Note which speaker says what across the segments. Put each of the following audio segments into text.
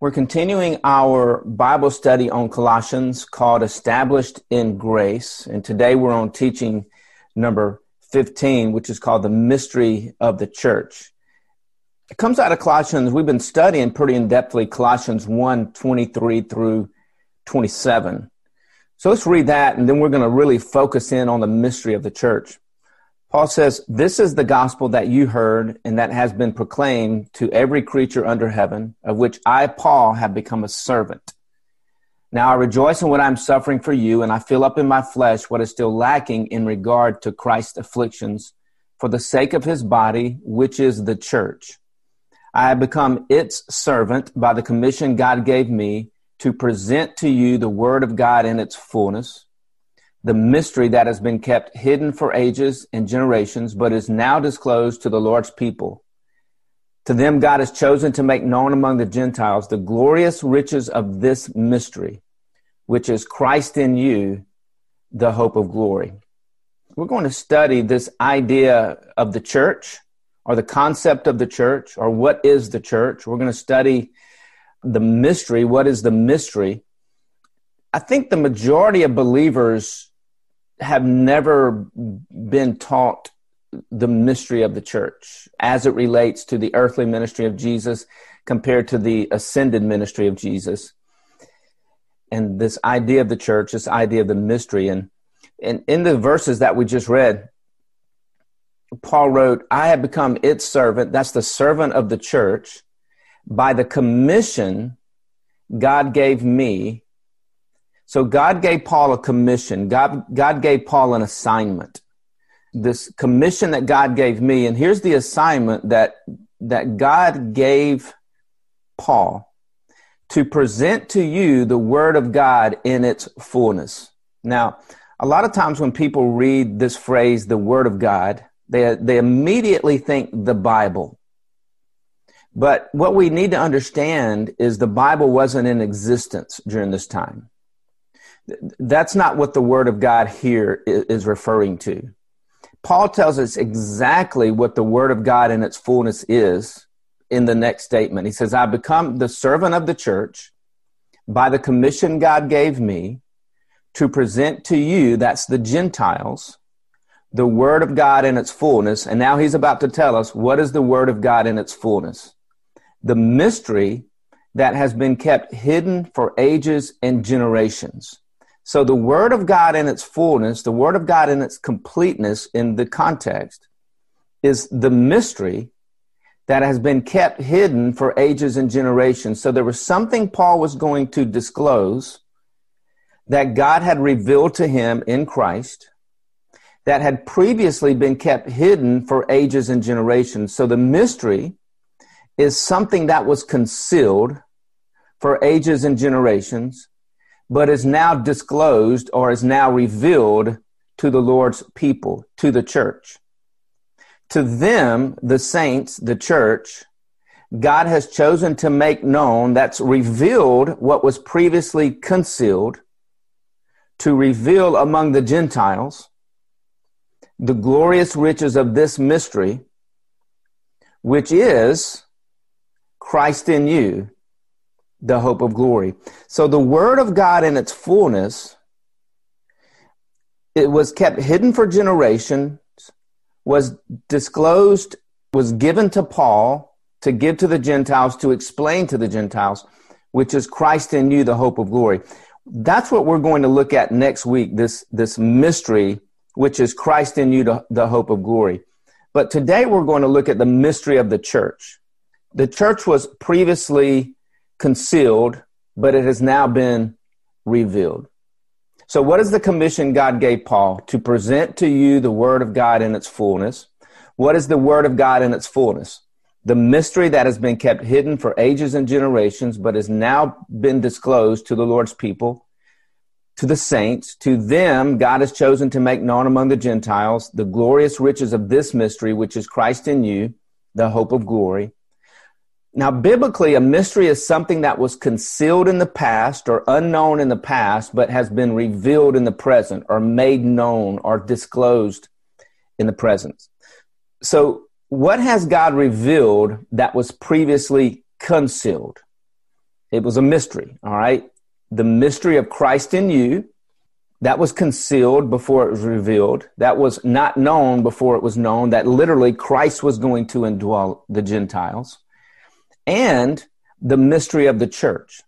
Speaker 1: We're continuing our Bible study on Colossians called Established in Grace. And today we're on teaching number 15, which is called The Mystery of the Church. It comes out of Colossians. We've been studying pretty in depthly Colossians 1 23 through 27. So let's read that, and then we're going to really focus in on the mystery of the church. Paul says, This is the gospel that you heard and that has been proclaimed to every creature under heaven, of which I, Paul, have become a servant. Now I rejoice in what I'm suffering for you, and I fill up in my flesh what is still lacking in regard to Christ's afflictions for the sake of his body, which is the church. I have become its servant by the commission God gave me to present to you the word of God in its fullness the mystery that has been kept hidden for ages and generations, but is now disclosed to the Lord's people. To them, God has chosen to make known among the Gentiles the glorious riches of this mystery, which is Christ in you, the hope of glory. We're going to study this idea of the church or the concept of the church or what is the church. We're going to study the mystery. What is the mystery? I think the majority of believers have never been taught the mystery of the church as it relates to the earthly ministry of Jesus compared to the ascended ministry of Jesus. And this idea of the church, this idea of the mystery. And, and in the verses that we just read, Paul wrote, I have become its servant. That's the servant of the church by the commission God gave me so God gave Paul a commission. God, God gave Paul an assignment. This commission that God gave me, and here's the assignment that, that God gave Paul to present to you the word of God in its fullness. Now, a lot of times when people read this phrase, the word of God, they, they immediately think the Bible. But what we need to understand is the Bible wasn't in existence during this time that's not what the word of God here is referring to. Paul tells us exactly what the word of God in its fullness is in the next statement. He says, I become the servant of the church by the commission God gave me to present to you, that's the Gentiles, the word of God in its fullness. And now he's about to tell us what is the word of God in its fullness? The mystery that has been kept hidden for ages and generations so the Word of God in its fullness, the Word of God in its completeness in the context, is the mystery that has been kept hidden for ages and generations. So there was something Paul was going to disclose that God had revealed to him in Christ that had previously been kept hidden for ages and generations. So the mystery is something that was concealed for ages and generations but is now disclosed or is now revealed to the Lord's people, to the church. To them, the saints, the church, God has chosen to make known, that's revealed what was previously concealed, to reveal among the Gentiles the glorious riches of this mystery, which is Christ in you, the hope of glory. So the word of God in its fullness, it was kept hidden for generations, was disclosed, was given to Paul to give to the Gentiles, to explain to the Gentiles, which is Christ in you, the hope of glory. That's what we're going to look at next week, this, this mystery, which is Christ in you, the, the hope of glory. But today we're going to look at the mystery of the church. The church was previously concealed, but it has now been revealed. So, what is the commission God gave Paul? To present to you the Word of God in its fullness. What is the Word of God in its fullness? The mystery that has been kept hidden for ages and generations, but has now been disclosed to the Lord's people, to the saints. To them, God has chosen to make known among the Gentiles the glorious riches of this mystery, which is Christ in you, the hope of glory now, biblically, a mystery is something that was concealed in the past or unknown in the past, but has been revealed in the present or made known or disclosed in the present. So, what has God revealed that was previously concealed? It was a mystery, all right? The mystery of Christ in you, that was concealed before it was revealed. That was not known before it was known. That literally Christ was going to indwell the Gentiles. And the mystery of the church.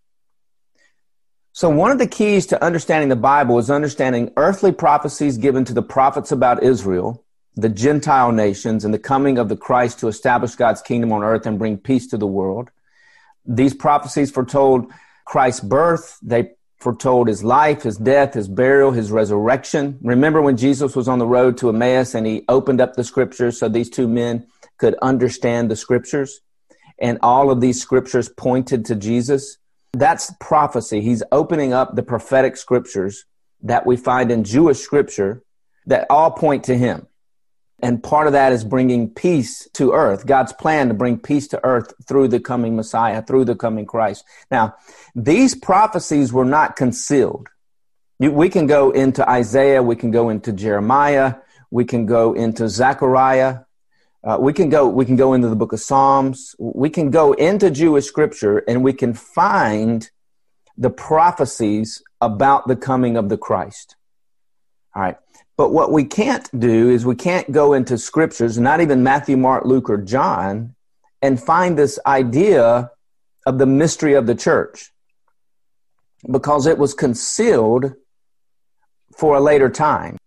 Speaker 1: So, one of the keys to understanding the Bible is understanding earthly prophecies given to the prophets about Israel, the Gentile nations, and the coming of the Christ to establish God's kingdom on earth and bring peace to the world. These prophecies foretold Christ's birth, they foretold his life, his death, his burial, his resurrection. Remember when Jesus was on the road to Emmaus and he opened up the scriptures so these two men could understand the scriptures? And all of these scriptures pointed to Jesus. That's prophecy. He's opening up the prophetic scriptures that we find in Jewish scripture that all point to him. And part of that is bringing peace to earth, God's plan to bring peace to earth through the coming Messiah, through the coming Christ. Now, these prophecies were not concealed. We can go into Isaiah, we can go into Jeremiah, we can go into Zechariah, uh, we can go we can go into the book of Psalms. We can go into Jewish scripture and we can find the prophecies about the coming of the Christ. All right. But what we can't do is we can't go into scriptures, not even Matthew, Mark, Luke, or John, and find this idea of the mystery of the church because it was concealed for a later time.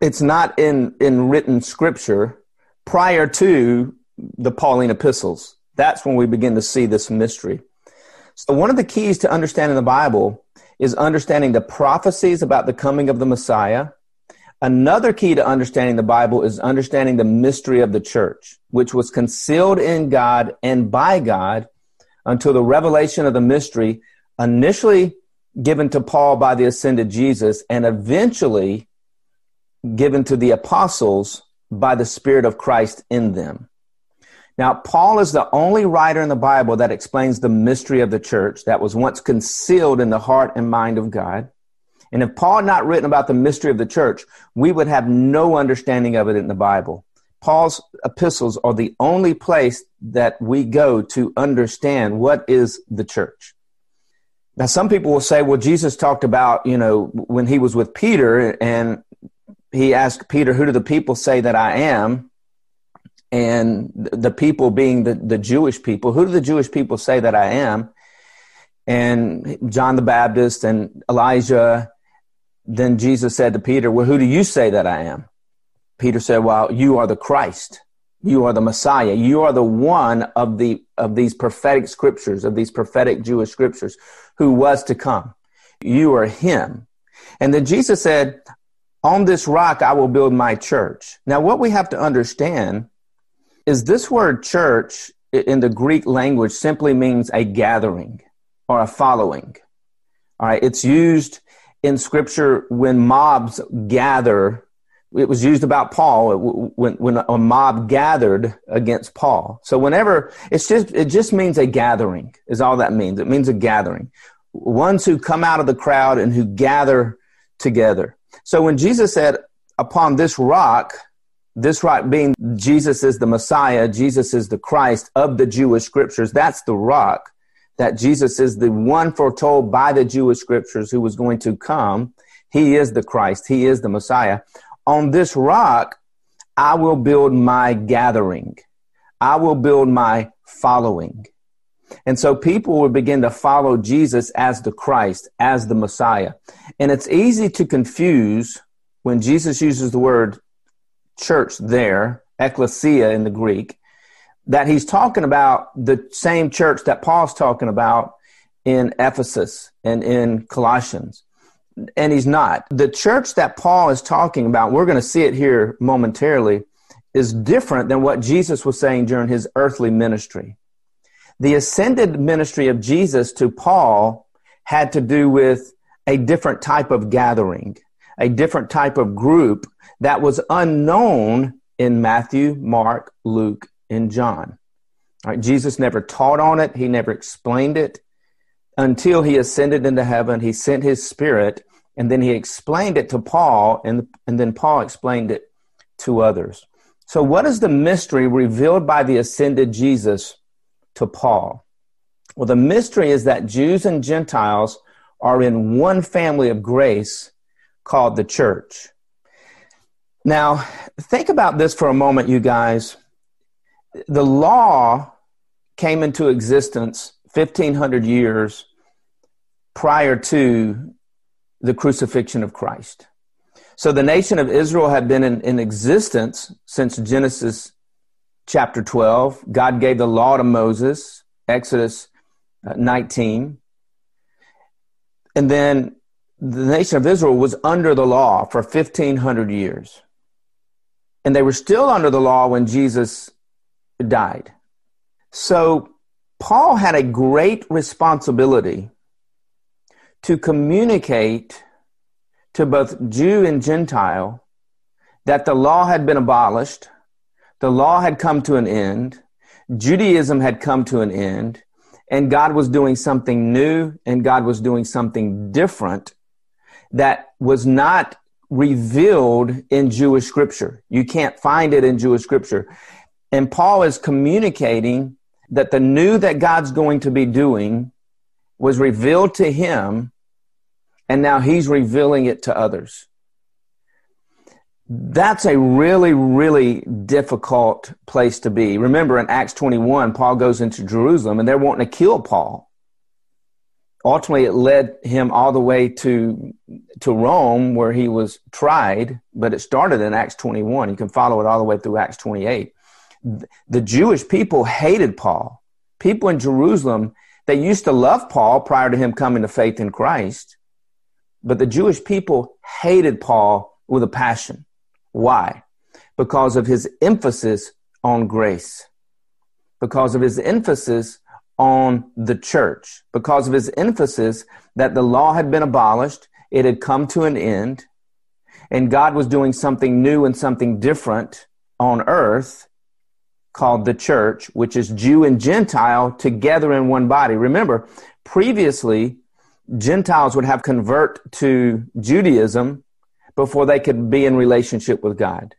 Speaker 1: It's not in, in written scripture prior to the Pauline epistles. That's when we begin to see this mystery. So, one of the keys to understanding the Bible is understanding the prophecies about the coming of the Messiah. Another key to understanding the Bible is understanding the mystery of the church, which was concealed in God and by God until the revelation of the mystery, initially given to Paul by the ascended Jesus, and eventually given to the apostles by the Spirit of Christ in them. Now, Paul is the only writer in the Bible that explains the mystery of the church that was once concealed in the heart and mind of God. And if Paul had not written about the mystery of the church, we would have no understanding of it in the Bible. Paul's epistles are the only place that we go to understand what is the church. Now, some people will say, well, Jesus talked about, you know, when he was with Peter and he asked Peter, Who do the people say that I am? And the people being the, the Jewish people, who do the Jewish people say that I am? And John the Baptist and Elijah. Then Jesus said to Peter, Well, who do you say that I am? Peter said, Well, you are the Christ. You are the Messiah. You are the one of the of these prophetic scriptures, of these prophetic Jewish scriptures, who was to come. You are him. And then Jesus said, on this rock I will build my church. Now, what we have to understand is this word church in the Greek language simply means a gathering or a following. All right, it's used in scripture when mobs gather. It was used about Paul when, when a mob gathered against Paul. So whenever it's just, it just means a gathering is all that means. It means a gathering. Ones who come out of the crowd and who gather together. So when Jesus said, upon this rock, this rock being Jesus is the Messiah, Jesus is the Christ of the Jewish scriptures, that's the rock that Jesus is the one foretold by the Jewish scriptures who was going to come. He is the Christ, He is the Messiah. On this rock, I will build my gathering. I will build my following. And so people would begin to follow Jesus as the Christ, as the Messiah. And it's easy to confuse when Jesus uses the word church there, ecclesia in the Greek, that he's talking about the same church that Paul's talking about in Ephesus and in Colossians. And he's not. The church that Paul is talking about, we're going to see it here momentarily, is different than what Jesus was saying during his earthly ministry. The ascended ministry of Jesus to Paul had to do with a different type of gathering, a different type of group that was unknown in Matthew, Mark, Luke, and John. Right, Jesus never taught on it, he never explained it until he ascended into heaven. He sent his spirit, and then he explained it to Paul, and, and then Paul explained it to others. So, what is the mystery revealed by the ascended Jesus to Paul. Well, the mystery is that Jews and Gentiles are in one family of grace called the church. Now, think about this for a moment, you guys. The law came into existence 1500 years prior to the crucifixion of Christ. So the nation of Israel had been in, in existence since Genesis chapter 12. God gave the law to Moses, Exodus uh, 19. And then the nation of Israel was under the law for 1500 years. And they were still under the law when Jesus died. So Paul had a great responsibility to communicate to both Jew and Gentile that the law had been abolished, the law had come to an end, Judaism had come to an end, and God was doing something new and God was doing something different that was not revealed in Jewish scripture. You can't find it in Jewish scripture. And Paul is communicating that the new that God's going to be doing was revealed to him, and now he's revealing it to others. That's a really, really difficult place to be. Remember in Acts 21, Paul goes into Jerusalem and they're wanting to kill Paul. Ultimately, it led him all the way to, to Rome where he was tried, but it started in Acts 21. You can follow it all the way through Acts 28. The Jewish people hated Paul. People in Jerusalem, they used to love Paul prior to him coming to faith in Christ, but the Jewish people hated Paul with a passion. Why? Because of his emphasis on grace, because of his emphasis on the church, because of his emphasis that the law had been abolished, it had come to an end, and God was doing something new and something different on earth called the church, which is Jew and Gentile together in one body. Remember, previously, Gentiles would have convert to Judaism before they could be in relationship with God.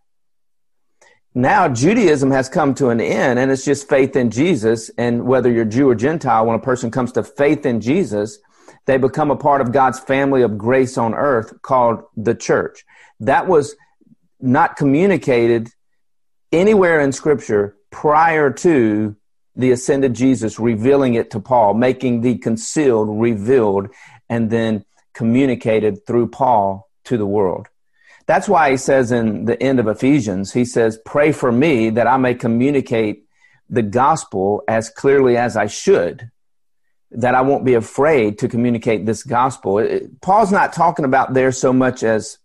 Speaker 1: Now Judaism has come to an end and it's just faith in Jesus. And whether you're Jew or Gentile, when a person comes to faith in Jesus, they become a part of God's family of grace on earth called the church. That was not communicated anywhere in scripture prior to the ascended Jesus revealing it to Paul, making the concealed revealed and then communicated through Paul to the world. That's why he says in the end of Ephesians, he says, Pray for me that I may communicate the gospel as clearly as I should, that I won't be afraid to communicate this gospel. Paul's not talking about there so much as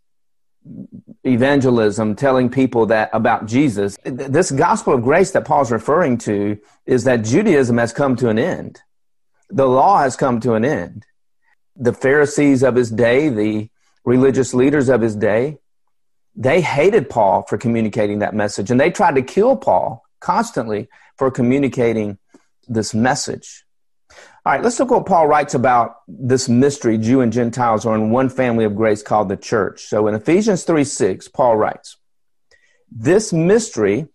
Speaker 1: evangelism, telling people that about Jesus. This gospel of grace that Paul's referring to is that Judaism has come to an end. The law has come to an end. The Pharisees of his day, the religious leaders of his day, they hated Paul for communicating that message and they tried to kill Paul constantly for communicating this message. All right, let's look what Paul writes about this mystery Jew and Gentiles are in one family of grace called the church. So in Ephesians 3 6, Paul writes, This mystery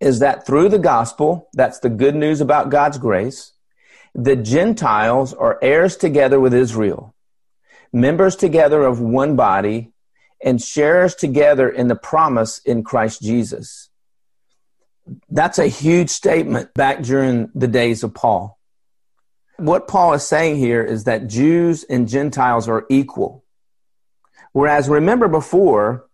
Speaker 1: is that through the gospel, that's the good news about God's grace, the Gentiles are heirs together with Israel, members together of one body, and sharers together in the promise in Christ Jesus. That's a huge statement back during the days of Paul. What Paul is saying here is that Jews and Gentiles are equal. Whereas remember before,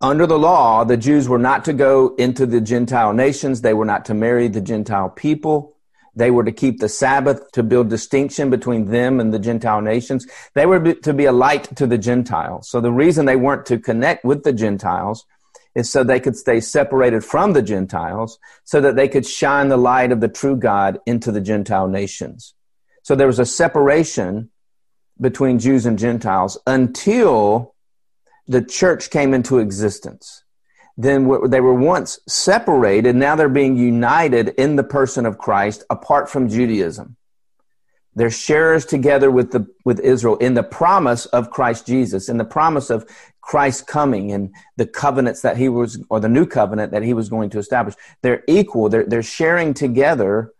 Speaker 1: under the law, the Jews were not to go into the Gentile nations. They were not to marry the Gentile people. They were to keep the Sabbath to build distinction between them and the Gentile nations. They were to be a light to the Gentiles. So the reason they weren't to connect with the Gentiles is so they could stay separated from the Gentiles so that they could shine the light of the true God into the Gentile nations. So there was a separation between Jews and Gentiles until the church came into existence then they were once separated. Now they're being united in the person of Christ apart from Judaism. They're sharers together with the, with Israel in the promise of Christ Jesus, in the promise of Christ coming and the covenants that he was, or the new covenant that he was going to establish. They're equal. They're, they're sharing together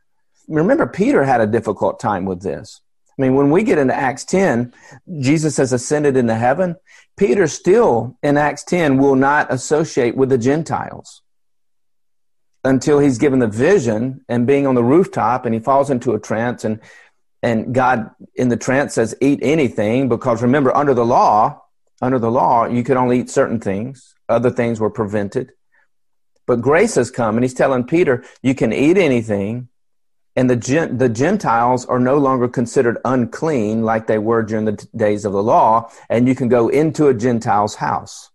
Speaker 1: remember, Peter had a difficult time with this. I mean, when we get into Acts 10, Jesus has ascended into heaven. Peter still in Acts 10 will not associate with the Gentiles until he's given the vision and being on the rooftop and he falls into a trance and and God in the trance says eat anything because remember under the law under the law you could only eat certain things other things were prevented but grace has come and he's telling Peter you can eat anything and the the Gentiles are no longer considered unclean like they were during the t- days of the law and you can go into a Gentile's house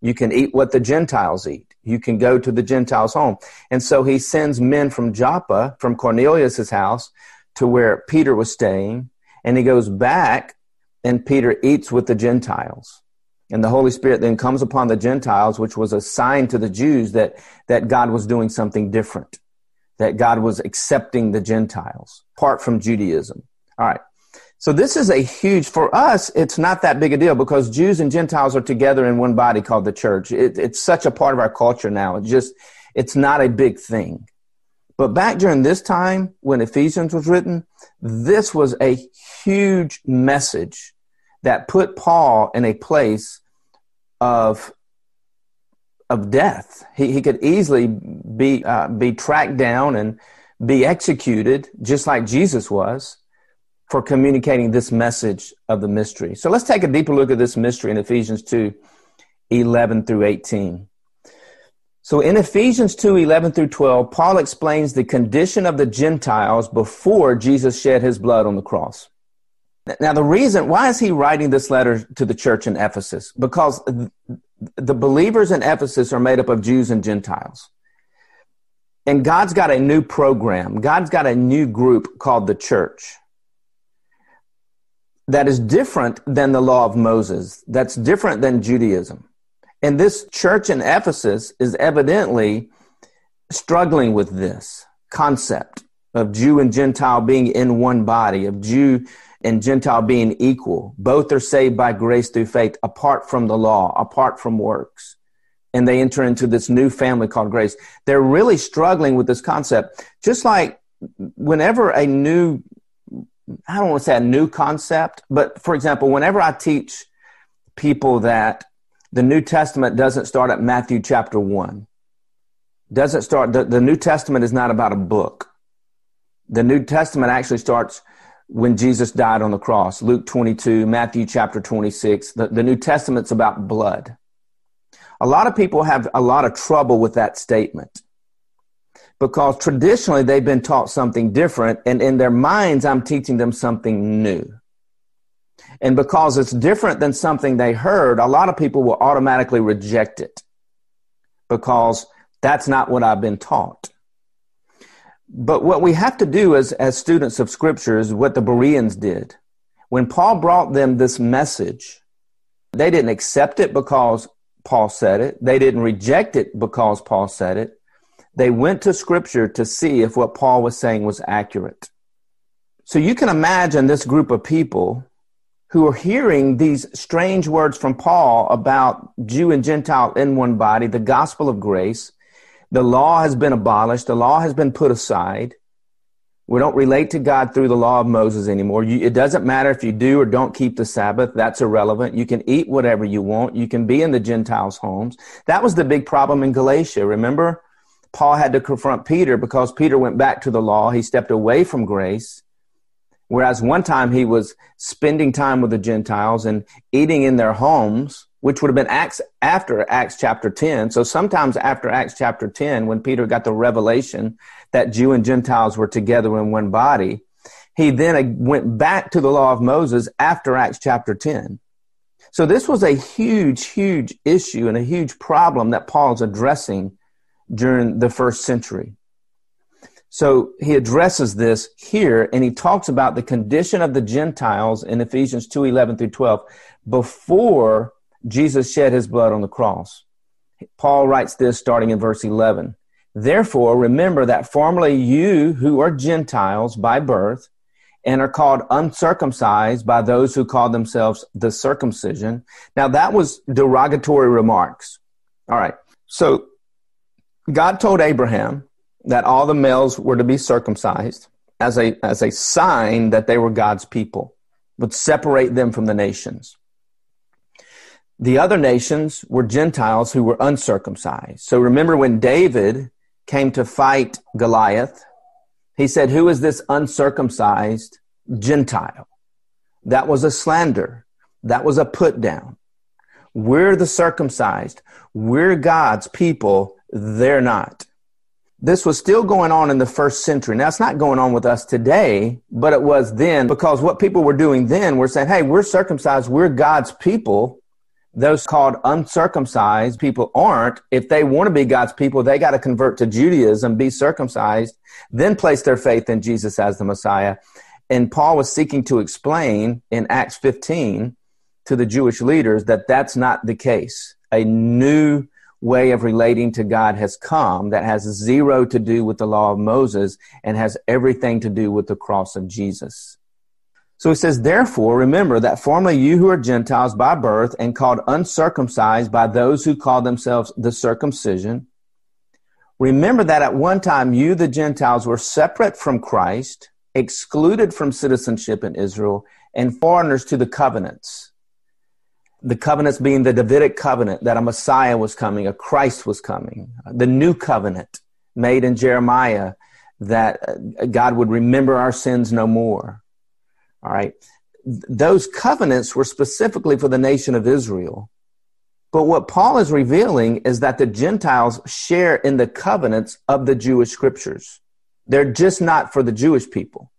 Speaker 1: you can eat what the Gentiles eat you can go to the Gentiles' home. And so he sends men from Joppa, from Cornelius's house, to where Peter was staying. And he goes back, and Peter eats with the Gentiles. And the Holy Spirit then comes upon the Gentiles, which was a sign to the Jews that, that God was doing something different, that God was accepting the Gentiles, apart from Judaism. All right. So this is a huge, for us, it's not that big a deal because Jews and Gentiles are together in one body called the church. It, it's such a part of our culture now. It's just, it's not a big thing. But back during this time when Ephesians was written, this was a huge message that put Paul in a place of of death. He, he could easily be uh, be tracked down and be executed, just like Jesus was for communicating this message of the mystery. So let's take a deeper look at this mystery in Ephesians 2 11 through 18. So in Ephesians 2 11 through 12, Paul explains the condition of the Gentiles before Jesus shed his blood on the cross. Now, the reason, why is he writing this letter to the church in Ephesus? Because the believers in Ephesus are made up of Jews and Gentiles. And God's got a new program. God's got a new group called the church that is different than the law of Moses, that's different than Judaism. And this church in Ephesus is evidently struggling with this concept of Jew and Gentile being in one body, of Jew and Gentile being equal. Both are saved by grace through faith, apart from the law, apart from works. And they enter into this new family called grace. They're really struggling with this concept. Just like whenever a new I don't want to say a new concept, but for example, whenever I teach people that the New Testament doesn't start at Matthew chapter 1, doesn't start, the, the New Testament is not about a book. The New Testament actually starts when Jesus died on the cross, Luke 22, Matthew chapter 26. The, the New Testament's about blood. A lot of people have a lot of trouble with that statement because traditionally they've been taught something different, and in their minds, I'm teaching them something new. And because it's different than something they heard, a lot of people will automatically reject it because that's not what I've been taught. But what we have to do as, as students of Scripture is what the Bereans did. When Paul brought them this message, they didn't accept it because Paul said it. They didn't reject it because Paul said it. They went to scripture to see if what Paul was saying was accurate. So you can imagine this group of people who are hearing these strange words from Paul about Jew and Gentile in one body, the gospel of grace. The law has been abolished. The law has been put aside. We don't relate to God through the law of Moses anymore. You, it doesn't matter if you do or don't keep the Sabbath. That's irrelevant. You can eat whatever you want. You can be in the Gentiles' homes. That was the big problem in Galatia. Remember? Paul had to confront Peter because Peter went back to the law. He stepped away from grace. Whereas one time he was spending time with the Gentiles and eating in their homes, which would have been Acts after Acts chapter 10. So sometimes after Acts chapter 10, when Peter got the revelation that Jew and Gentiles were together in one body, he then uh, went back to the law of Moses after Acts chapter 10. So this was a huge, huge issue and a huge problem that Paul's addressing during the first century. So he addresses this here and he talks about the condition of the Gentiles in Ephesians 2 11 through 12 before Jesus shed his blood on the cross. Paul writes this starting in verse 11. Therefore, remember that formerly you who are Gentiles by birth and are called uncircumcised by those who call themselves the circumcision. Now, that was derogatory remarks. All right. So God told Abraham that all the males were to be circumcised. as a, as a sign that they were God's people, would separate them from the nations. The other nations were Gentiles who were uncircumcised. So remember when David came to fight Goliath, he said, Who is this uncircumcised Gentile? That was a slander. That was a put down. We're the circumcised. We're God's people. They're not. This was still going on in the first century. Now, it's not going on with us today, but it was then because what people were doing then were saying, hey, we're circumcised. We're God's people. Those called uncircumcised people aren't. If they want to be God's people, they got to convert to Judaism, be circumcised, then place their faith in Jesus as the Messiah. And Paul was seeking to explain in Acts 15 to the Jewish leaders that that's not the case. A new way of relating to God has come that has zero to do with the law of Moses and has everything to do with the cross of Jesus. So he says, Therefore, remember that formerly you who are Gentiles by birth and called uncircumcised by those who call themselves the circumcision, remember that at one time you, the Gentiles, were separate from Christ, excluded from citizenship in Israel, and foreigners to the covenants. The covenants being the Davidic covenant that a Messiah was coming, a Christ was coming, the new covenant made in Jeremiah that uh, God would remember our sins no more all right. Those covenants were specifically for the nation of Israel. But what Paul is revealing is that the Gentiles share in the covenants of the Jewish scriptures. They're just not for the Jewish people.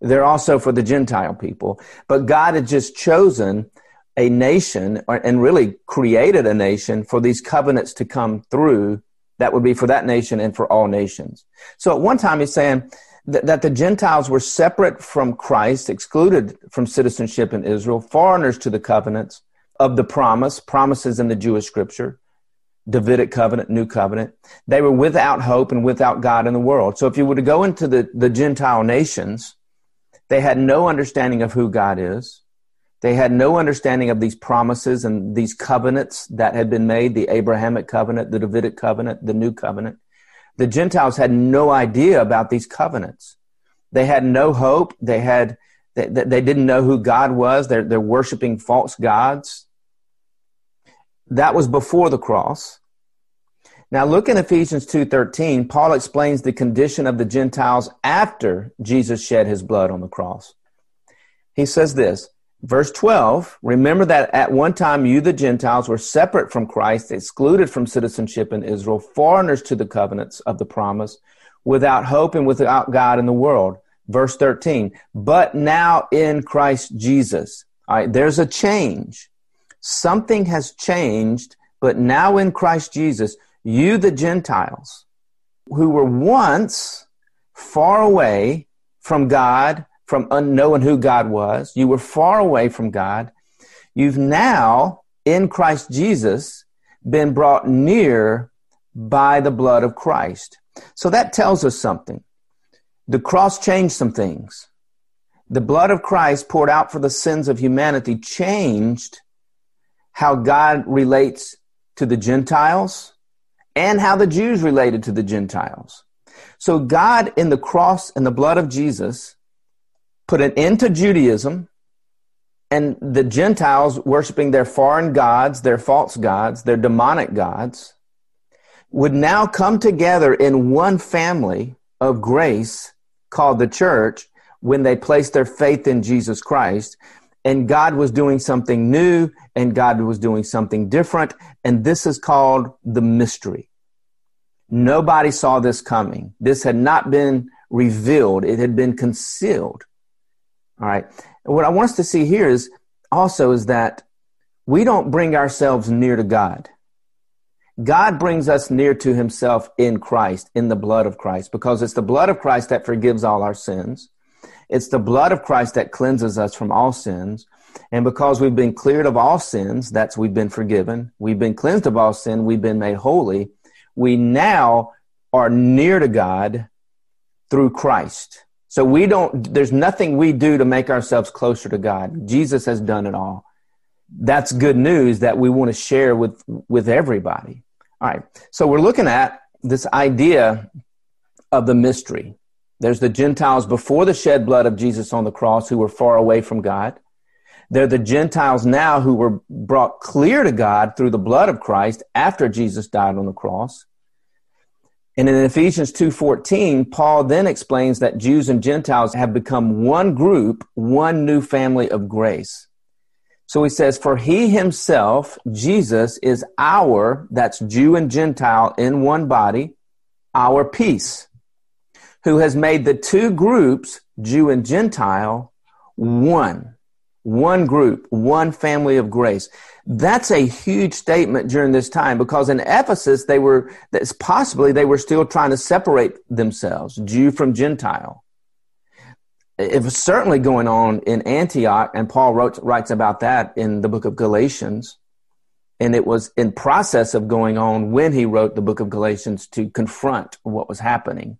Speaker 1: They're also for the Gentile people. But God had just chosen a nation and really created a nation for these covenants to come through that would be for that nation and for all nations. So at one time he's saying, that, the Gentiles were separate from Christ, excluded from citizenship in Israel, foreigners to the covenants of the promise, promises in the Jewish scripture, Davidic covenant, new covenant. They were without hope and without God in the world. So if you were to go into the, the Gentile nations, they had no understanding of who God is. They had no understanding of these promises and these covenants that had been made the Abrahamic covenant, the Davidic covenant, the new covenant. The Gentiles had no idea about these covenants. They had no hope. They had they, they didn't know who God was. They're, they're worshiping false gods. That was before the cross. Now look in Ephesians 2:13, Paul explains the condition of the Gentiles after Jesus shed his blood on the cross. He says this, Verse 12, remember that at one time you, the Gentiles, were separate from Christ, excluded from citizenship in Israel, foreigners to the covenants of the promise, without hope and without God in the world. Verse 13, but now in Christ Jesus. All right, there's a change. Something has changed, but now in Christ Jesus, you, the Gentiles, who were once far away from God, from unknowing who God was. You were far away from God. You've now, in Christ Jesus, been brought near by the blood of Christ. So that tells us something. The cross changed some things. The blood of Christ poured out for the sins of humanity changed how God relates to the Gentiles and how the Jews related to the Gentiles. So God in the cross and the blood of Jesus put an end to Judaism and the Gentiles worshiping their foreign gods, their false gods, their demonic gods, would now come together in one family of grace called the church when they placed their faith in Jesus Christ. And God was doing something new and God was doing something different. And this is called the mystery. Nobody saw this coming. This had not been revealed, it had been concealed. All right. What I want us to see here is also is that we don't bring ourselves near to God. God brings us near to himself in Christ, in the blood of Christ, because it's the blood of Christ that forgives all our sins. It's the blood of Christ that cleanses us from all sins. And because we've been cleared of all sins, that's we've been forgiven. We've been cleansed of all sin. We've been made holy. We now are near to God through Christ. So we don't, there's nothing we do to make ourselves closer to God. Jesus has done it all. That's good news that we want to share with, with everybody. All right. So we're looking at this idea of the mystery. There's the Gentiles before the shed blood of Jesus on the cross who were far away from God. They're the Gentiles now who were brought clear to God through the blood of Christ after Jesus died on the cross. And in Ephesians 2:14, Paul then explains that Jews and Gentiles have become one group, one new family of grace. So he says, For he himself, Jesus, is our, that's Jew and Gentile in one body, our peace, who has made the two groups, Jew and Gentile, one. One group, one family of grace. That's a huge statement during this time because in Ephesus, they were, that's possibly they were still trying to separate themselves, Jew from Gentile it was certainly going on in Antioch, and Paul wrote, writes about that in the book of Galatians. And it was in process of going on when he wrote the book of Galatians to confront what was happening.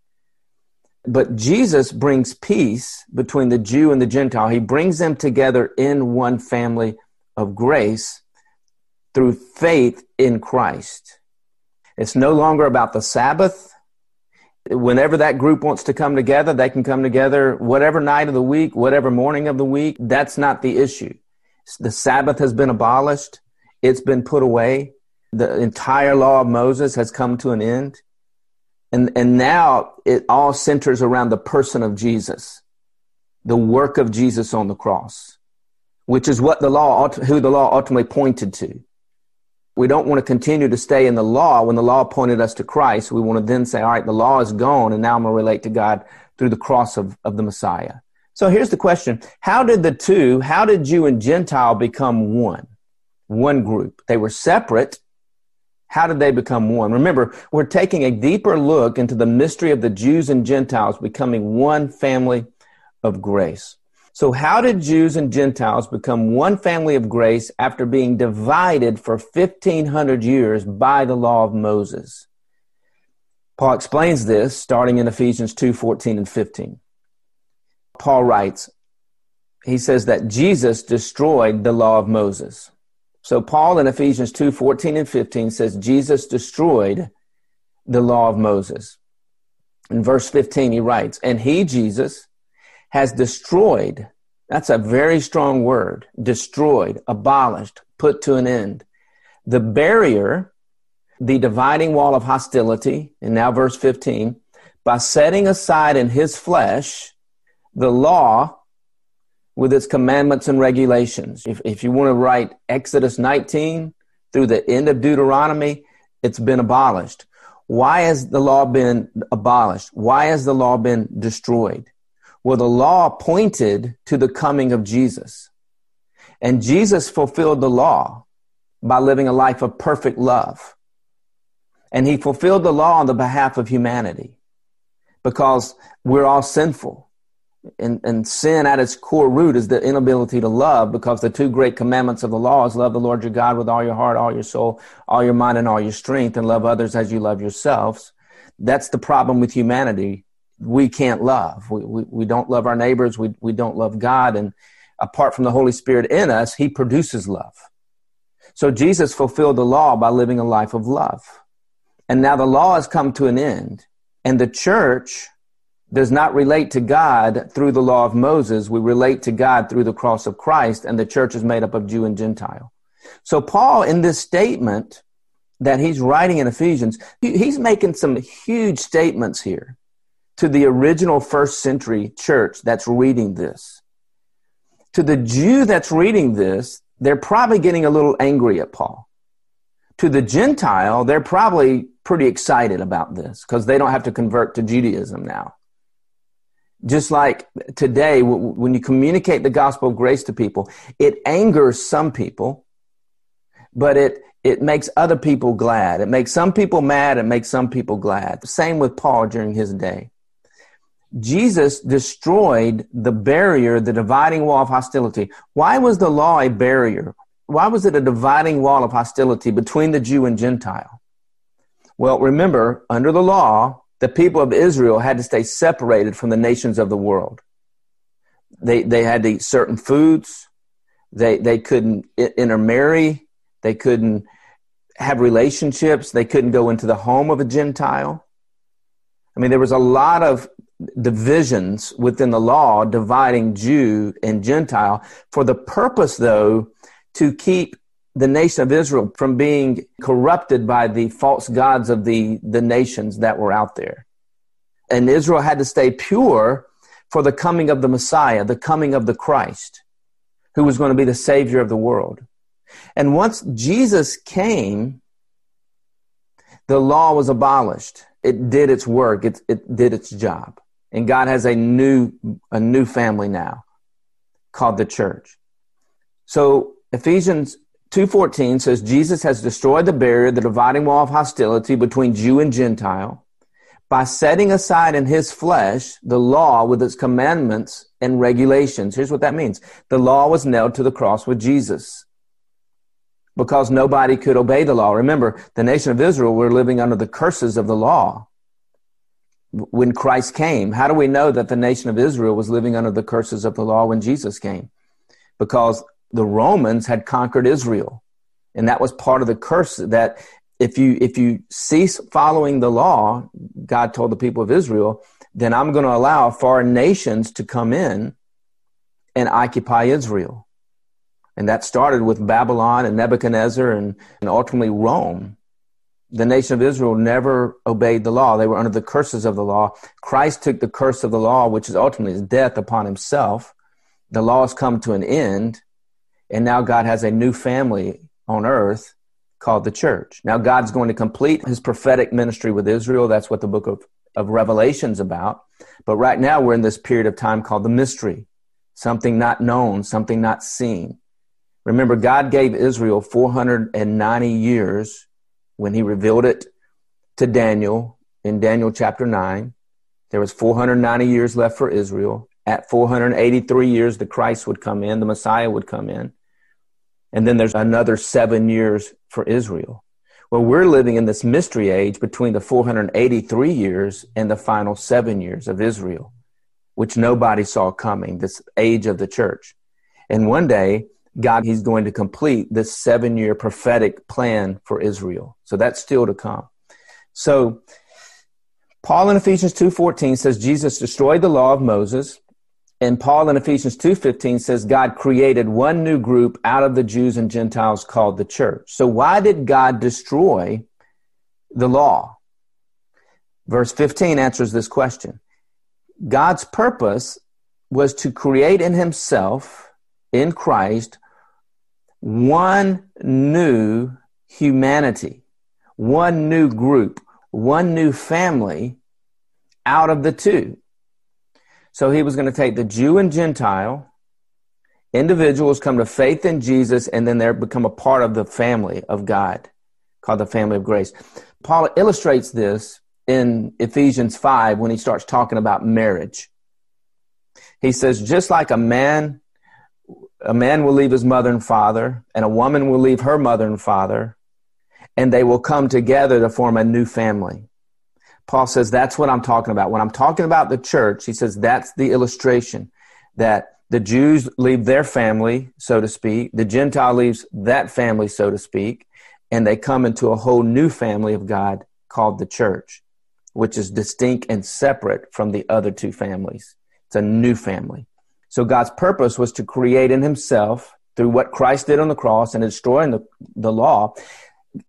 Speaker 1: But Jesus brings peace between the Jew and the Gentile. He brings them together in one family of grace through faith in Christ. It's no longer about the Sabbath whenever that group wants to come together, they can come together whatever night of the week, whatever morning of the week. That's not the issue. The Sabbath has been abolished. It's been put away. The entire law of Moses has come to an end. And, and now it all centers around the person of Jesus, the work of Jesus on the cross, which is what the law, who the law ultimately pointed to. We don't want to continue to stay in the law when the law pointed us to Christ. We want to then say, all right, the law is gone, and now I'm going to relate to God through the cross of, of the Messiah. So here's the question How did the two, how did Jew and Gentile become one? One group. They were separate. How did they become one? Remember, we're taking a deeper look into the mystery of the Jews and Gentiles becoming one family of grace. So, how did Jews and Gentiles become one family of grace after being divided for 1500 years by the law of Moses? Paul explains this starting in Ephesians 2 14 and 15. Paul writes, he says that Jesus destroyed the law of Moses. So, Paul in Ephesians 2 14 and 15 says Jesus destroyed the law of Moses. In verse 15, he writes, And he, Jesus, has destroyed. That's a very strong word. Destroyed, abolished, put to an end. The barrier, the dividing wall of hostility, and now verse 15, by setting aside in his flesh the law with its commandments and regulations. If, if you want to write Exodus 19 through the end of Deuteronomy, it's been abolished. Why has the law been abolished? Why has the law been destroyed? Well, the law pointed to the coming of Jesus. And Jesus fulfilled the law by living a life of perfect love. And he fulfilled the law on the behalf of humanity because we're all sinful. And, and sin at its core root is the inability to love because the two great commandments of the law is love the Lord your God with all your heart, all your soul, all your mind, and all your strength, and love others as you love yourselves. That's the problem with humanity we can't love. We, we, we don't love our neighbors. We, we don't love God. And apart from the Holy Spirit in us, He produces love. So Jesus fulfilled the law by living a life of love. And now the law has come to an end. And the church does not relate to God through the law of Moses. We relate to God through the cross of Christ. And the church is made up of Jew and Gentile. So Paul, in this statement that he's writing in Ephesians, he's making some huge statements here to the original first century church that's reading this. To the Jew that's reading this, they're probably getting a little angry at Paul. To the Gentile, they're probably pretty excited about this because they don't have to convert to Judaism now. Just like today, when you communicate the gospel of grace to people, it angers some people, but it, it makes other people glad. It makes some people mad. It makes some people glad. Same with Paul during his day. Jesus destroyed the barrier, the dividing wall of hostility. Why was the law a barrier? Why was it a dividing wall of hostility between the Jew and Gentile? Well, remember, under the law, the people of Israel had to stay separated from the nations of the world. They, they had to eat certain foods. They, they couldn't intermarry. They couldn't have relationships. They couldn't go into the home of a Gentile. I mean, there was a lot of divisions within the law dividing Jew and Gentile for the purpose, though, to keep the nation of Israel from being corrupted by the false gods of the, the nations that were out there. And Israel had to stay pure for the coming of the Messiah, the coming of the Christ, who was going to be the Savior of the world. And once Jesus came, the law was abolished. It did its work. It, it did its job. And God has a new, a new family now called the church. So Ephesians 2.14 says Jesus has destroyed the barrier, the dividing wall of hostility between Jew and Gentile by setting aside in his flesh the law with its commandments and regulations. Here's what that means. The law was nailed to the cross with Jesus because nobody could obey the law. Remember, the nation of Israel were living under the curses of the law when Christ came. How do we know that the nation of Israel was living under the curses of the law when Jesus came? Because the Romans had conquered Israel. And that was part of the curse that if you if you cease following the law, God told the people of Israel, then I'm going to allow foreign nations to come in and occupy Israel. And that started with Babylon and Nebuchadnezzar and, and ultimately Rome. The nation of Israel never obeyed the law. They were under the curses of the law. Christ took the curse of the law, which is ultimately his death, upon himself. The law has come to an end. And now God has a new family on earth called the church. Now God's going to complete his prophetic ministry with Israel. That's what the book of, of Revelation's about. But right now we're in this period of time called the mystery. Something not known, something not seen. Remember, God gave Israel 490 years when he revealed it to Daniel in Daniel chapter 9. There was 490 years left for Israel. At 483 years, the Christ would come in, the Messiah would come in. And then there's another seven years for Israel. Well, we're living in this mystery age between the 483 years and the final seven years of Israel, which nobody saw coming, this age of the church. And one day, God, He's going to complete this seven year prophetic plan for Israel. So that's still to come. So Paul in Ephesians 2.14 says Jesus destroyed the law of Moses. And Paul in Ephesians 2.15 says God created one new group out of the Jews and Gentiles called the church. So why did God destroy the law? Verse 15 answers this question. God's purpose was to create in himself, in Christ, one new humanity, one new group, one new family out of the two. So he was going to take the Jew and Gentile, individuals come to faith in Jesus, and then they become a part of the family of God, called the family of grace. Paul illustrates this in Ephesians 5 when he starts talking about marriage. He says, just like a man a man will leave his mother and father, and a woman will leave her mother and father, and they will come together to form a new family. Paul says that's what I'm talking about. When I'm talking about the church, he says that's the illustration that the Jews leave their family, so to speak, the Gentile leaves that family, so to speak, and they come into a whole new family of God called the church, which is distinct and separate from the other two families. It's a new family. So God's purpose was to create in himself through what Christ did on the cross and destroying the, the law.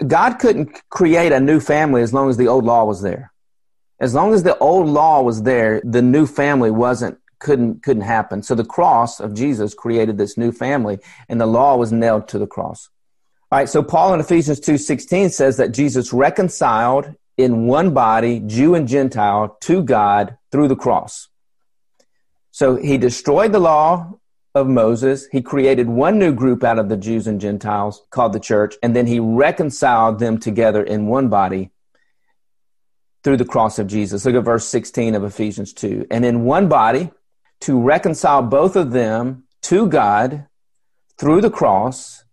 Speaker 1: God couldn't create a new family as long as the old law was there. As long as the old law was there, the new family wasn't couldn't couldn't happen. So the cross of Jesus created this new family and the law was nailed to the cross. All right, so Paul in Ephesians 2:16 says that Jesus reconciled in one body Jew and Gentile to God through the cross. So he destroyed the law of Moses. He created one new group out of the Jews and Gentiles called the church, and then he reconciled them together in one body through the cross of Jesus. Look at verse 16 of Ephesians 2. And in one body to reconcile both of them to God through the cross,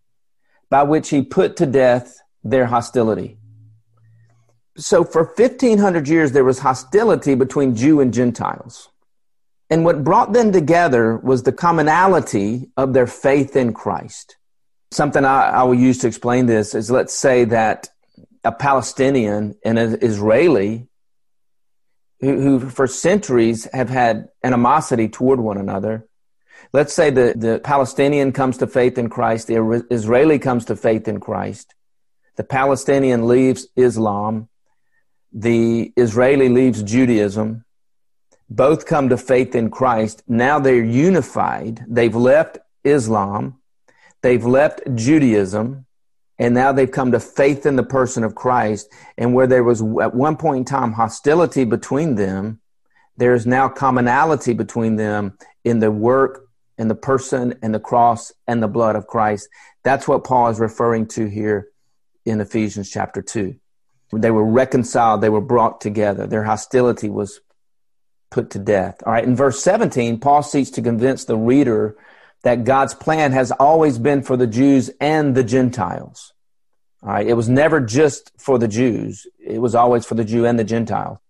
Speaker 1: by which he put to death their hostility. So for 1500 years, there was hostility between Jew and Gentiles. And what brought them together was the commonality of their faith in Christ. Something I, I will use to explain this is let's say that a Palestinian and an Israeli who, who for centuries have had animosity toward one another. Let's say the, the Palestinian comes to faith in Christ, the Israeli comes to faith in Christ. The Palestinian leaves Islam, the Israeli leaves Judaism. Both come to faith in Christ. Now they're unified. They've left Islam, they've left Judaism, and now they've come to faith in the person of Christ. And where there was at one point in time hostility between them, there is now commonality between them in the work and the person and the cross and the blood of Christ. That's what Paul is referring to here in Ephesians chapter 2. They were reconciled, they were brought together, their hostility was put to death. All right, in verse 17, Paul seeks to convince the reader that God's plan has always been for the Jews and the Gentiles. All right. It was never just for the Jews. It was always for the Jew and the Gentile.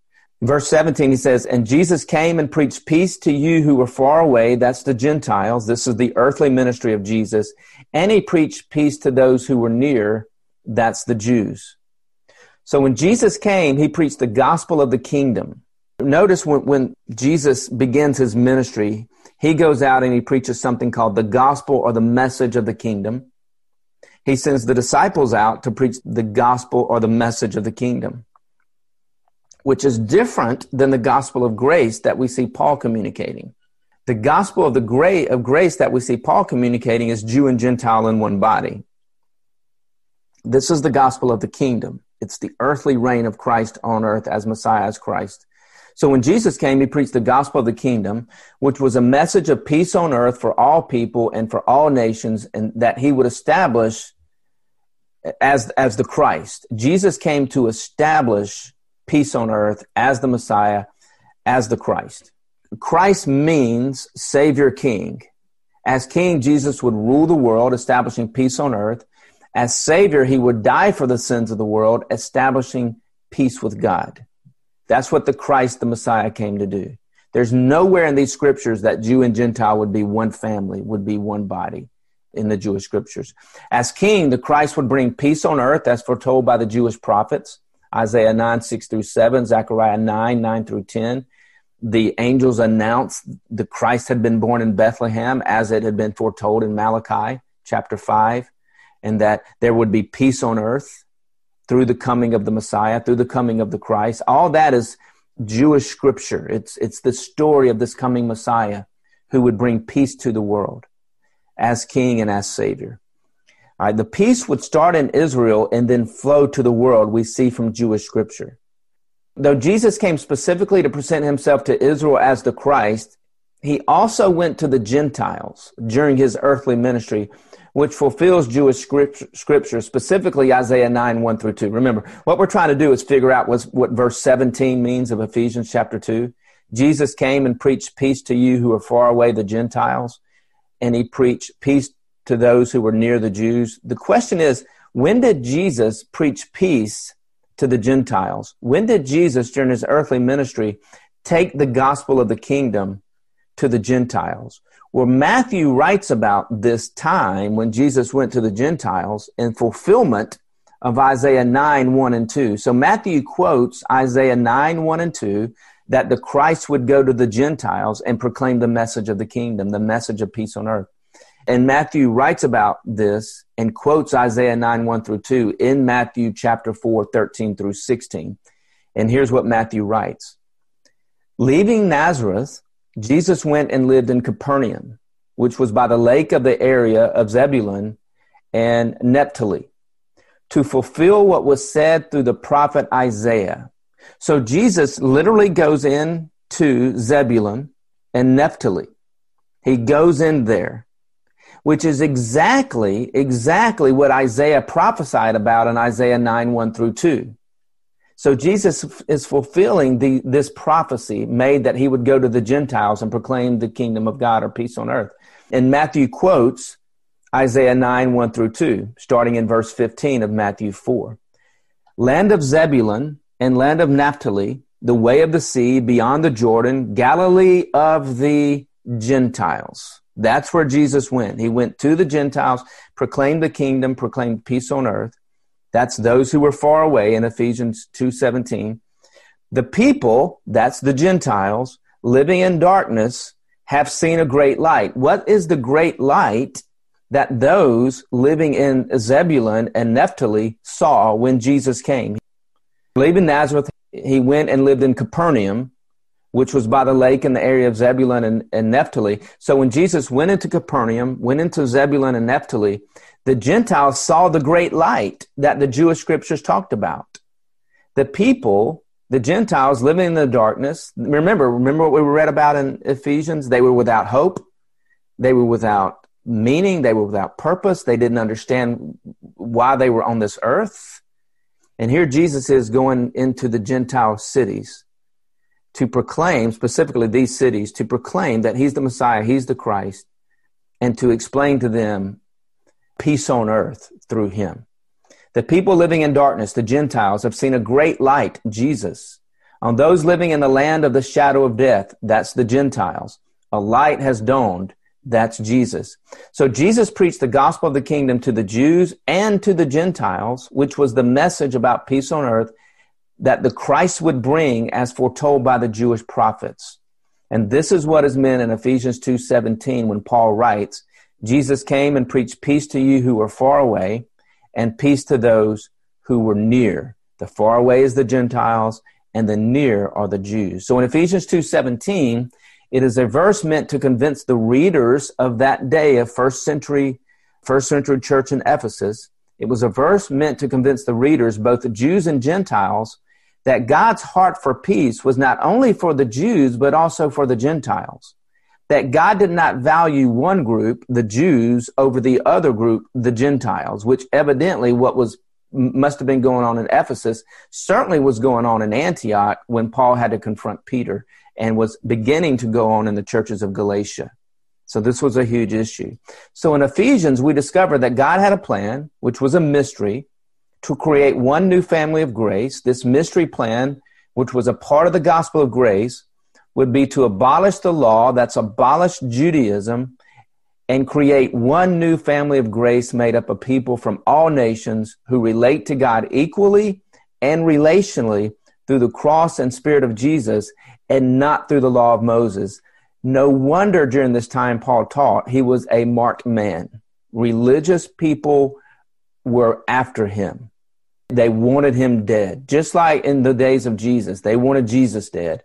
Speaker 1: verse 17, he says, And Jesus came and preached peace to you who were far away. That's the Gentiles. This is the earthly ministry of Jesus. And he preached peace to those who were near. That's the Jews. So when Jesus came, he preached the gospel of the kingdom. Notice when, when Jesus begins his ministry, he goes out and he preaches something called the gospel or the message of the kingdom. He sends the disciples out to preach the gospel or the message of the kingdom, which is different than the gospel of grace that we see Paul communicating. The gospel of the of grace that we see Paul communicating is Jew and Gentile in one body. This is the gospel of the kingdom. It's the earthly reign of Christ on earth as Messiah, as Christ. So when Jesus came, he preached the gospel of the kingdom, which was a message of peace on earth for all people and for all nations, and that he would establish as, as the Christ. Jesus came to establish peace on earth as the Messiah, as the Christ. Christ means Savior King. As King, Jesus would rule the world, establishing peace on earth. As Savior, he would die for the sins of the world, establishing peace with God. That's what the Christ, the Messiah, came to do. There's nowhere in these scriptures that Jew and Gentile would be one family, would be one body in the Jewish scriptures. As king, the Christ would bring peace on earth as foretold by the Jewish prophets. Isaiah 9, 6 through 7, Zechariah 9, 9 through 10. The angels announced the Christ had been born in Bethlehem as it had been foretold in Malachi chapter 5, and that there would be peace on earth through the coming of the Messiah, through the coming of the Christ. All that is Jewish scripture. It's, it's the story of this coming Messiah who would bring peace to the world as king and as savior. All right, the peace would start in Israel and then flow to the world, we see from Jewish scripture. Though Jesus came specifically to present himself to Israel as the Christ, he also went to the Gentiles during his earthly ministry which fulfills Jewish scripture, scripture, specifically Isaiah 9, 1 through 2. Remember, what we're trying to do is figure out what verse 17 means of Ephesians chapter 2. Jesus came and preached peace to you who are far away, the Gentiles, and he preached peace to those who were near the Jews. The question is, when did Jesus preach peace to the Gentiles? When did Jesus, during his earthly ministry, take the gospel of the kingdom to the Gentiles? Well, Matthew writes about this time when Jesus went to the Gentiles in fulfillment of Isaiah 9, 1 and 2. So Matthew quotes Isaiah 9, 1 and 2 that the Christ would go to the Gentiles and proclaim the message of the kingdom, the message of peace on earth. And Matthew writes about this and quotes Isaiah 9, 1 through 2 in Matthew chapter 4, 13 through 16. And here's what Matthew writes. Leaving Nazareth, Jesus went and lived in Capernaum, which was by the lake of the area of Zebulun and Naphtali, to fulfill what was said through the prophet Isaiah. So Jesus literally goes in to Zebulun and Naphtali. He goes in there, which is exactly, exactly what Isaiah prophesied about in Isaiah 9, 1 through 2. So Jesus is fulfilling the, this prophecy made that he would go to the Gentiles and proclaim the kingdom of God or peace on earth. And Matthew quotes Isaiah 9, 1 through 2, starting in verse 15 of Matthew 4. Land of Zebulun and land of Naphtali, the way of the sea beyond the Jordan, Galilee of the Gentiles. That's where Jesus went. He went to the Gentiles, proclaimed the kingdom, proclaimed peace on earth. That's those who were far away in Ephesians 2:17. The people, that's the Gentiles, living in darkness, have seen a great light. What is the great light that those living in Zebulun and Naphtali saw when Jesus came? Leaving Nazareth, he went and lived in Capernaum, which was by the lake in the area of Zebulun and, and Naphtali. So when Jesus went into Capernaum, went into Zebulun and Naphtali, the Gentiles saw the great light that the Jewish scriptures talked about. The people, the Gentiles living in the darkness, remember, remember what we read about in Ephesians? They were without hope. They were without meaning. They were without purpose. They didn't understand why they were on this earth. And here Jesus is going into the Gentile cities to proclaim, specifically these cities, to proclaim that he's the Messiah, he's the Christ, and to explain to them peace on earth through him. The people living in darkness, the Gentiles, have seen a great light, Jesus. On those living in the land of the shadow of death, that's the Gentiles, a light has dawned, that's Jesus. So Jesus preached the gospel of the kingdom to the Jews and to the Gentiles, which was the message about peace on earth that the Christ would bring as foretold by the Jewish prophets. And this is what is meant in Ephesians 2:17 when Paul writes, Jesus came and preached peace to you who were far away and peace to those who were near. The far away is the Gentiles and the near are the Jews. So in Ephesians 2:17, it is a verse meant to convince the readers of that day of first century first century church in Ephesus. It was a verse meant to convince the readers, both the Jews and Gentiles, that God's heart for peace was not only for the Jews, but also for the Gentiles. That God did not value one group, the Jews, over the other group, the Gentiles, which evidently what was must have been going on in Ephesus certainly was going on in Antioch when Paul had to confront Peter and was beginning to go on in the churches of Galatia. So this was a huge issue. So in Ephesians, we discover that God had a plan, which was a mystery, to create one new family of grace. This mystery plan, which was a part of the gospel of grace, would be to abolish the law, that's abolish Judaism, and create one new family of grace made up of people from all nations who relate to God equally and relationally through the cross and spirit of Jesus and not through the law of Moses. No wonder during this time Paul taught he was a marked man. Religious people were after him. They wanted him dead, just like in the days of Jesus. They wanted Jesus dead.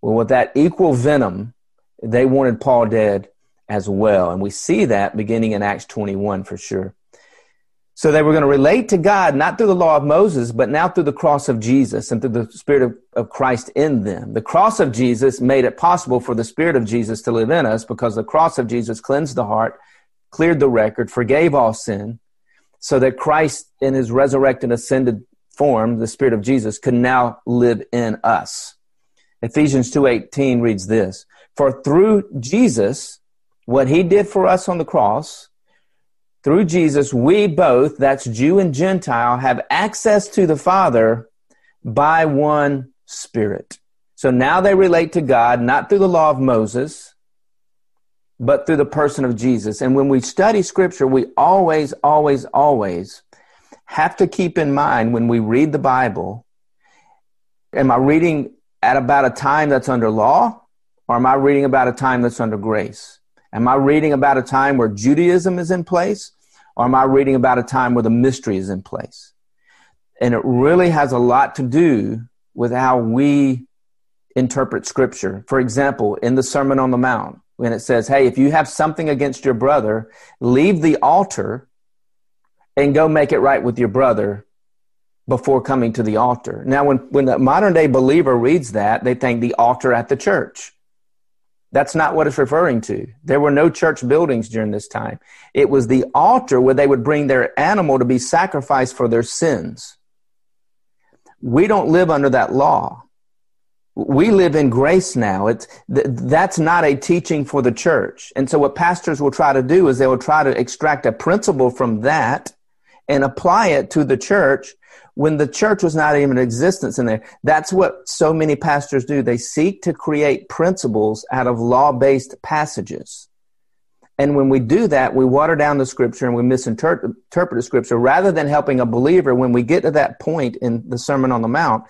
Speaker 1: Well, with that equal venom, they wanted Paul dead as well. And we see that beginning in Acts 21 for sure. So they were going to relate to God not through the law of Moses, but now through the cross of Jesus and through the Spirit of, of Christ in them. The cross of Jesus made it possible for the Spirit of Jesus to live in us because the cross of Jesus cleansed the heart, cleared the record, forgave all sin, so that Christ in his resurrected ascended form, the Spirit of Jesus, could now live in us. Ephesians 2:18 reads this, "For through Jesus, what he did for us on the cross, through Jesus, we both, that's Jew and Gentile, have access to the Father by one Spirit. So now they relate to God not through the law of Moses, but through the person of Jesus. And when we study scripture, we always, always, always have to keep in mind when we read the Bible, am I reading at about a time that's under law or am I reading about a time that's under grace? Am I reading about a time where Judaism is in place or am I reading about a time where the mystery is in place? And it really has a lot to do with how we interpret scripture. For example, in the Sermon on the Mount, when it says, hey, if you have something against your brother, leave the altar and go make it right with your brother before coming to the altar. Now, when, when the modern day believer reads that, they think the altar at the church. That's not what it's referring to. There were no church buildings during this time. It was the altar where they would bring their animal to be sacrificed for their sins. We don't live under that law we live in grace now. It's th- that's not a teaching for the church. And so what pastors will try to do is they will try to extract a principle from that and apply it to the church when the church was not even in existence in there. That's what so many pastors do. They seek to create principles out of law-based passages. And when we do that, we water down the scripture and we misinterpret the scripture rather than helping a believer when we get to that point in the Sermon on the Mount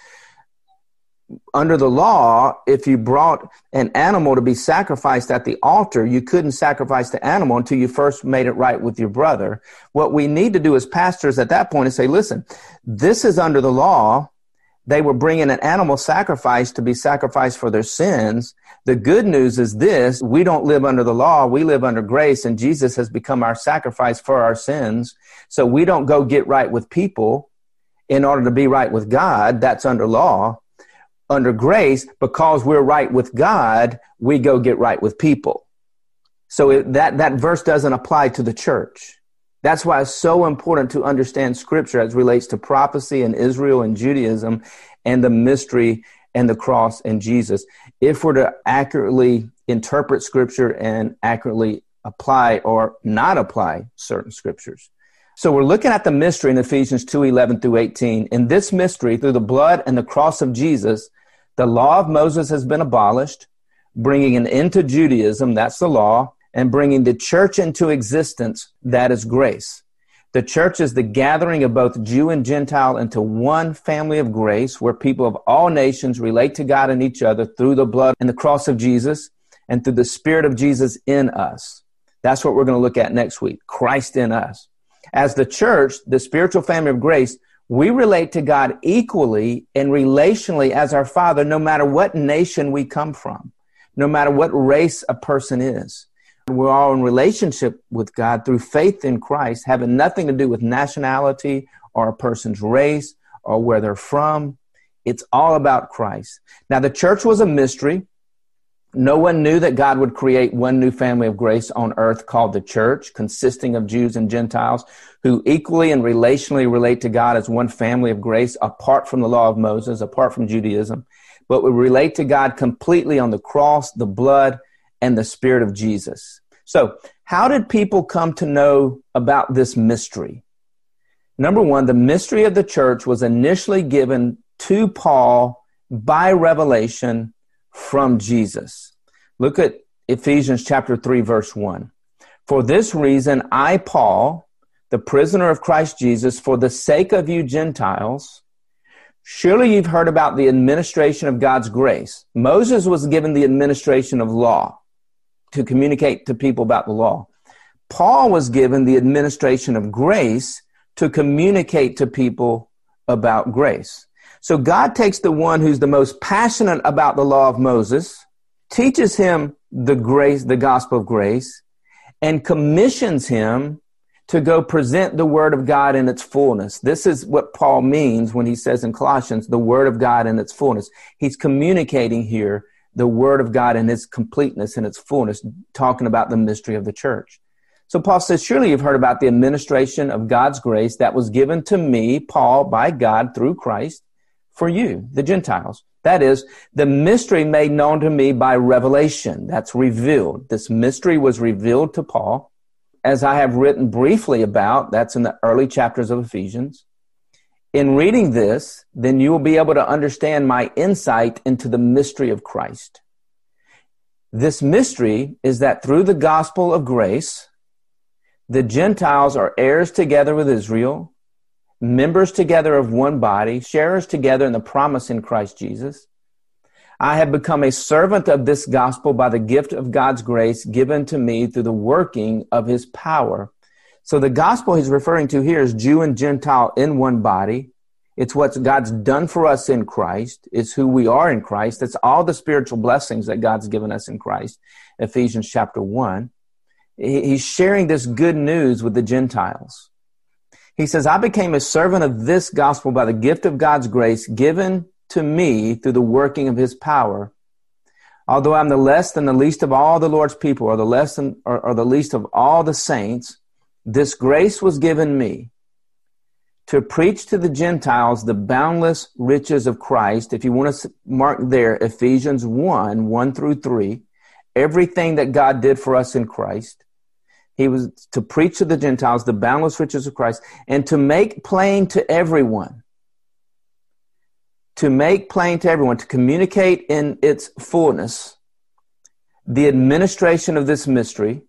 Speaker 1: under the law, if you brought an animal to be sacrificed at the altar, you couldn't sacrifice the animal until you first made it right with your brother. What we need to do as pastors at that point is say, listen, this is under the law. They were bringing an animal sacrifice to be sacrificed for their sins. The good news is this we don't live under the law, we live under grace, and Jesus has become our sacrifice for our sins. So we don't go get right with people in order to be right with God. That's under law. Under grace, because we're right with God, we go get right with people. So it, that, that verse doesn't apply to the church. That's why it's so important to understand scripture as relates to prophecy and Israel and Judaism and the mystery and the cross and Jesus. If we're to accurately interpret scripture and accurately apply or not apply certain scriptures. So we're looking at the mystery in Ephesians 2 11 through 18. In this mystery, through the blood and the cross of Jesus, the law of Moses has been abolished, bringing an end to Judaism, that's the law, and bringing the church into existence, that is grace. The church is the gathering of both Jew and Gentile into one family of grace where people of all nations relate to God and each other through the blood and the cross of Jesus and through the spirit of Jesus in us. That's what we're going to look at next week. Christ in us. As the church, the spiritual family of grace, we relate to God equally and relationally as our Father, no matter what nation we come from, no matter what race a person is. We're all in relationship with God through faith in Christ, having nothing to do with nationality or a person's race or where they're from. It's all about Christ. Now, the church was a mystery. No one knew that God would create one new family of grace on earth called the church, consisting of Jews and Gentiles who equally and relationally relate to God as one family of grace apart from the law of Moses, apart from Judaism, but we relate to God completely on the cross, the blood, and the Spirit of Jesus. So, how did people come to know about this mystery? Number one, the mystery of the church was initially given to Paul by revelation from Jesus. Look at Ephesians chapter 3, verse 1. For this reason, I, Paul, the prisoner of Christ Jesus, for the sake of you Gentiles, surely you've heard about the administration of God's grace. Moses was given the administration of law to communicate to people about the law. Paul was given the administration of grace to communicate to people about grace. So God takes the one who's the most passionate about the law of Moses, teaches him the grace, the gospel of grace, and commissions him to go present the word of God in its fullness. This is what Paul means when he says in Colossians, the word of God in its fullness. He's communicating here the word of God in its completeness and its fullness, talking about the mystery of the church. So Paul says, Surely you've heard about the administration of God's grace that was given to me, Paul, by God through Christ, for you, the Gentiles. That is, the mystery made known to me by revelation. That's revealed. This mystery was revealed to Paul, as I have written briefly about. That's in the early chapters of Ephesians. In reading this, then you will be able to understand my insight into the mystery of Christ. This mystery is that through the gospel of grace, the Gentiles are heirs together with Israel, members together of one body, sharers together in the promise in Christ Jesus. I have become a servant of this gospel by the gift of God's grace given to me through the working of his power so the gospel he's referring to here is Jew and Gentile in one body. It's what God's done for us in Christ. It's who we are in Christ. It's all the spiritual blessings that God's given us in Christ. Ephesians chapter 1. He's sharing this good news with the Gentiles. He says, I became a servant of this gospel by the gift of God's grace given to me through the working of his power. Although I'm the less than the least of all the Lord's people, or the less than, or, or the least of all the saints, this grace was given me to preach to the Gentiles the boundless riches of Christ. If you want to mark there, Ephesians 1 1 through 3, everything that God did for us in Christ. He was to preach to the Gentiles the boundless riches of Christ and to make plain to everyone. To make plain to everyone, to communicate in its fullness the administration of this mystery,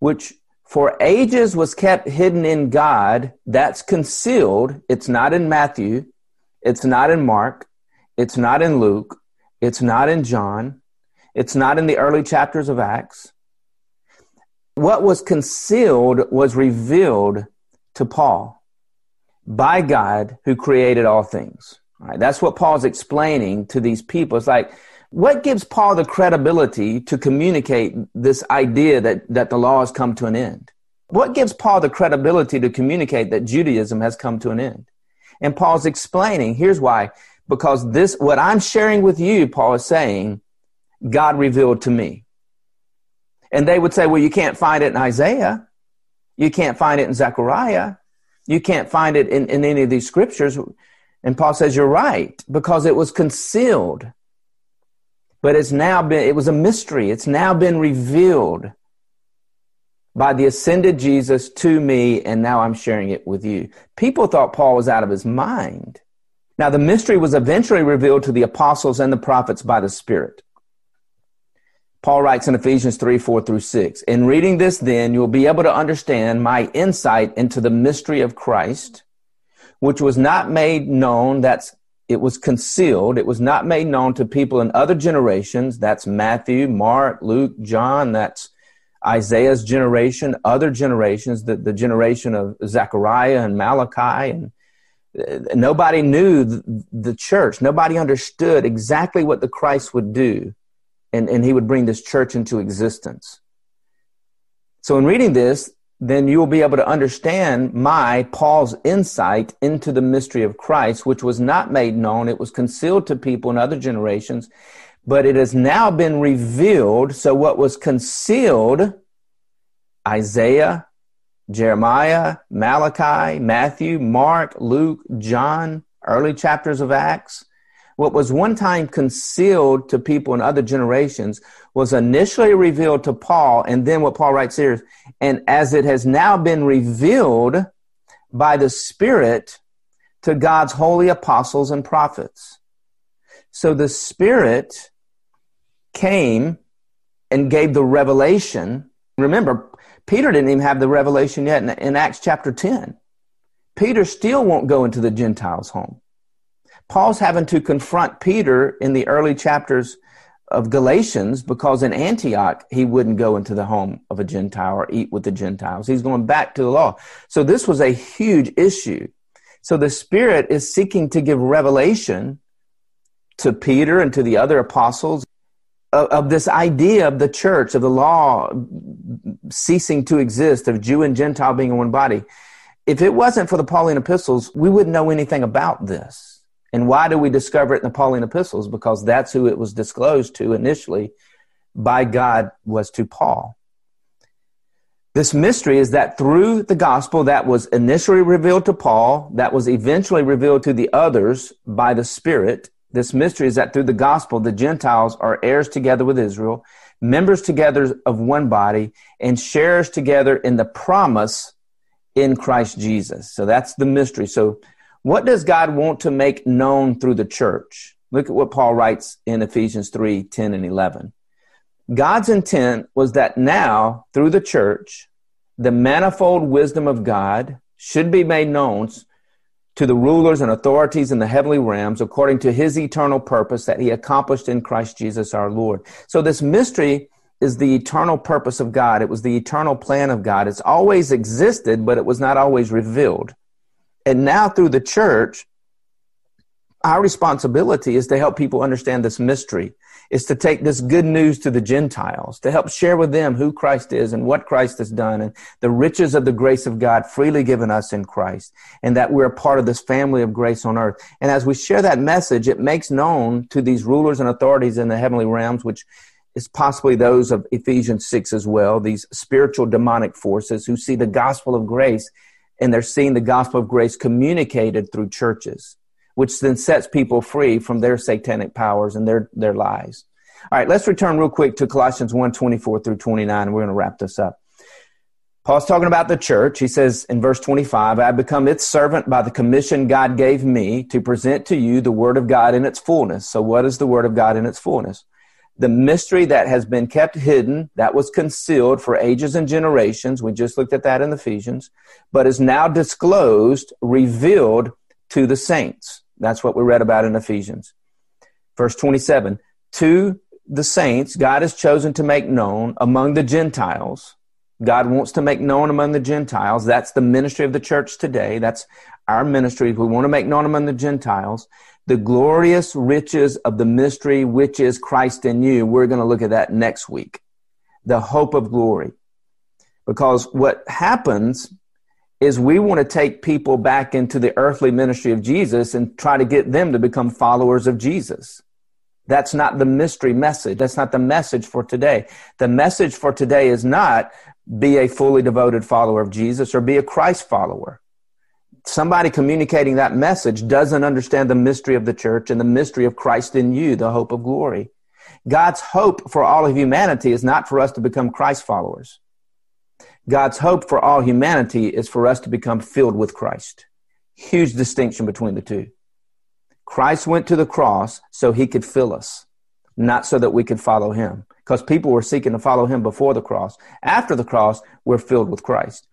Speaker 1: which for ages was kept hidden in God. That's concealed. It's not in Matthew. It's not in Mark. It's not in Luke. It's not in John. It's not in the early chapters of Acts. What was concealed was revealed to Paul by God who created all things. All right, that's what Paul's explaining to these people. It's like, what gives Paul the credibility to communicate this idea that, that the law has come to an end? What gives Paul the credibility to communicate that Judaism has come to an end? And Paul's explaining, here's why. Because this, what I'm sharing with you, Paul is saying, God revealed to me. And they would say, well, you can't find it in Isaiah. You can't find it in Zechariah. You can't find it in, in any of these scriptures. And Paul says, you're right, because it was concealed. But it's now been, it was a mystery. It's now been revealed by the ascended Jesus to me, and now I'm sharing it with you. People thought Paul was out of his mind. Now, the mystery was eventually revealed to the apostles and the prophets by the Spirit. Paul writes in Ephesians 3 4 through 6 In reading this, then, you'll be able to understand my insight into the mystery of Christ, which was not made known, that's it was concealed. It was not made known to people in other generations. That's Matthew, Mark, Luke, John. That's Isaiah's generation, other generations, the, the generation of Zechariah and Malachi. And uh, nobody knew the, the church. Nobody understood exactly what the Christ would do and, and he would bring this church into existence. So, in reading this, then you will be able to understand my, Paul's insight into the mystery of Christ, which was not made known. It was concealed to people in other generations, but it has now been revealed. So, what was concealed, Isaiah, Jeremiah, Malachi, Matthew, Mark, Luke, John, early chapters of Acts, what was one time concealed to people in other generations was initially revealed to Paul. And then what Paul writes here is, and as it has now been revealed by the Spirit to God's holy apostles and prophets. So the Spirit came and gave the revelation. Remember, Peter didn't even have the revelation yet in, in Acts chapter 10. Peter still won't go into the Gentiles' home. Paul's having to confront Peter in the early chapters of Galatians because in Antioch he wouldn't go into the home of a Gentile or eat with the Gentiles. He's going back to the law. So this was a huge issue. So the Spirit is seeking to give revelation to Peter and to the other apostles of, of this idea of the church, of the law ceasing to exist, of Jew and Gentile being in one body. If it wasn't for the Pauline epistles, we wouldn't know anything about this. And why do we discover it in the Pauline epistles? Because that's who it was disclosed to initially by God was to Paul. This mystery is that through the gospel that was initially revealed to Paul, that was eventually revealed to the others by the Spirit. This mystery is that through the gospel, the Gentiles are heirs together with Israel, members together of one body, and sharers together in the promise in Christ Jesus. So that's the mystery. So what does God want to make known through the church? Look at what Paul writes in Ephesians 3 10 and 11. God's intent was that now, through the church, the manifold wisdom of God should be made known to the rulers and authorities in the heavenly realms according to his eternal purpose that he accomplished in Christ Jesus our Lord. So, this mystery is the eternal purpose of God. It was the eternal plan of God. It's always existed, but it was not always revealed. And now through the church, our responsibility is to help people understand this mystery, is to take this good news to the Gentiles, to help share with them who Christ is and what Christ has done and the riches of the grace of God freely given us in Christ and that we're a part of this family of grace on earth. And as we share that message, it makes known to these rulers and authorities in the heavenly realms, which is possibly those of Ephesians 6 as well, these spiritual demonic forces who see the gospel of grace and they're seeing the gospel of grace communicated through churches, which then sets people free from their satanic powers and their, their lies. All right, let's return real quick to Colossians 1 24 through 29, and we're going to wrap this up. Paul's talking about the church. He says in verse 25, I become its servant by the commission God gave me to present to you the word of God in its fullness. So, what is the word of God in its fullness? The mystery that has been kept hidden, that was concealed for ages and generations. We just looked at that in Ephesians, but is now disclosed, revealed to the saints. That's what we read about in Ephesians. Verse 27 To the saints, God has chosen to make known among the Gentiles. God wants to make known among the Gentiles. That's the ministry of the church today. That's our ministry. We want to make known among the Gentiles the glorious riches of the mystery which is Christ in you. We're going to look at that next week. The hope of glory. Because what happens is we want to take people back into the earthly ministry of Jesus and try to get them to become followers of Jesus. That's not the mystery message. That's not the message for today. The message for today is not be a fully devoted follower of Jesus or be a Christ follower. Somebody communicating that message doesn't understand the mystery of the church and the mystery of Christ in you, the hope of glory. God's hope for all of humanity is not for us to become Christ followers. God's hope for all humanity is for us to become filled with Christ. Huge distinction between the two. Christ went to the cross so he could fill us, not so that we could follow him. Because people were seeking to follow him before the cross. After the cross, we're filled with Christ.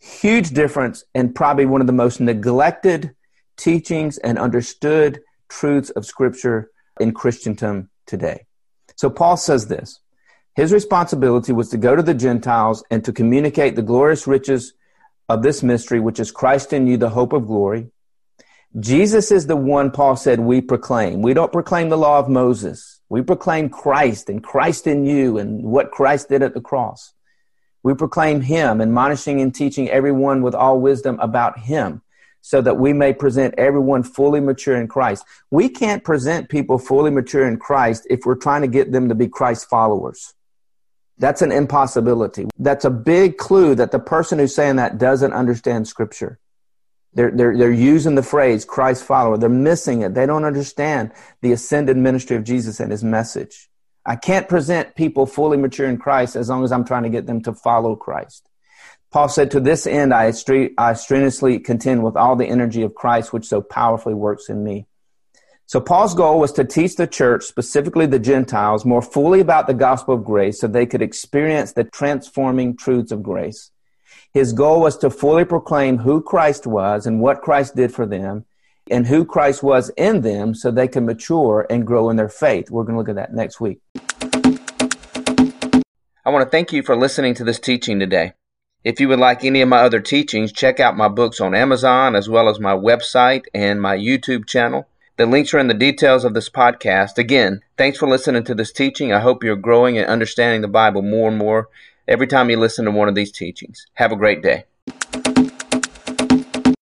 Speaker 1: Huge difference, and probably one of the most neglected teachings and understood truths of Scripture in Christendom today. So Paul says this his responsibility was to go to the Gentiles and to communicate the glorious riches of this mystery, which is Christ in you, the hope of glory. Jesus is the one Paul said we proclaim. We don't proclaim the law of Moses. We proclaim Christ and Christ in you and what Christ did at the cross. We proclaim him, admonishing and teaching everyone with all wisdom about him, so that we may present everyone fully mature in Christ. We can't present people fully mature in Christ if we're trying to get them to be Christ followers. That's an impossibility. That's a big clue that the person who's saying that doesn't understand scripture. They're, they're, they're using the phrase Christ follower. They're missing it. They don't understand the ascended ministry of Jesus and his message. I can't present people fully mature in Christ as long as I'm trying to get them to follow Christ. Paul said, To this end, I, I strenuously contend with all the energy of Christ, which so powerfully works in me. So Paul's goal was to teach the church, specifically the Gentiles, more fully about the gospel of grace so they could experience the transforming truths of grace. His goal was to fully proclaim who Christ was and what Christ did for them and who Christ was in them so they can mature and grow in their faith. We're going to look at that next week. I want to thank you for listening to this teaching today. If you would like any of my other teachings, check out my books on Amazon as well as my website and my YouTube channel. The links are in the details of this podcast. Again, thanks for listening to this teaching. I hope you're growing and understanding the Bible more and more every time you listen to one of these teachings. Have a great day.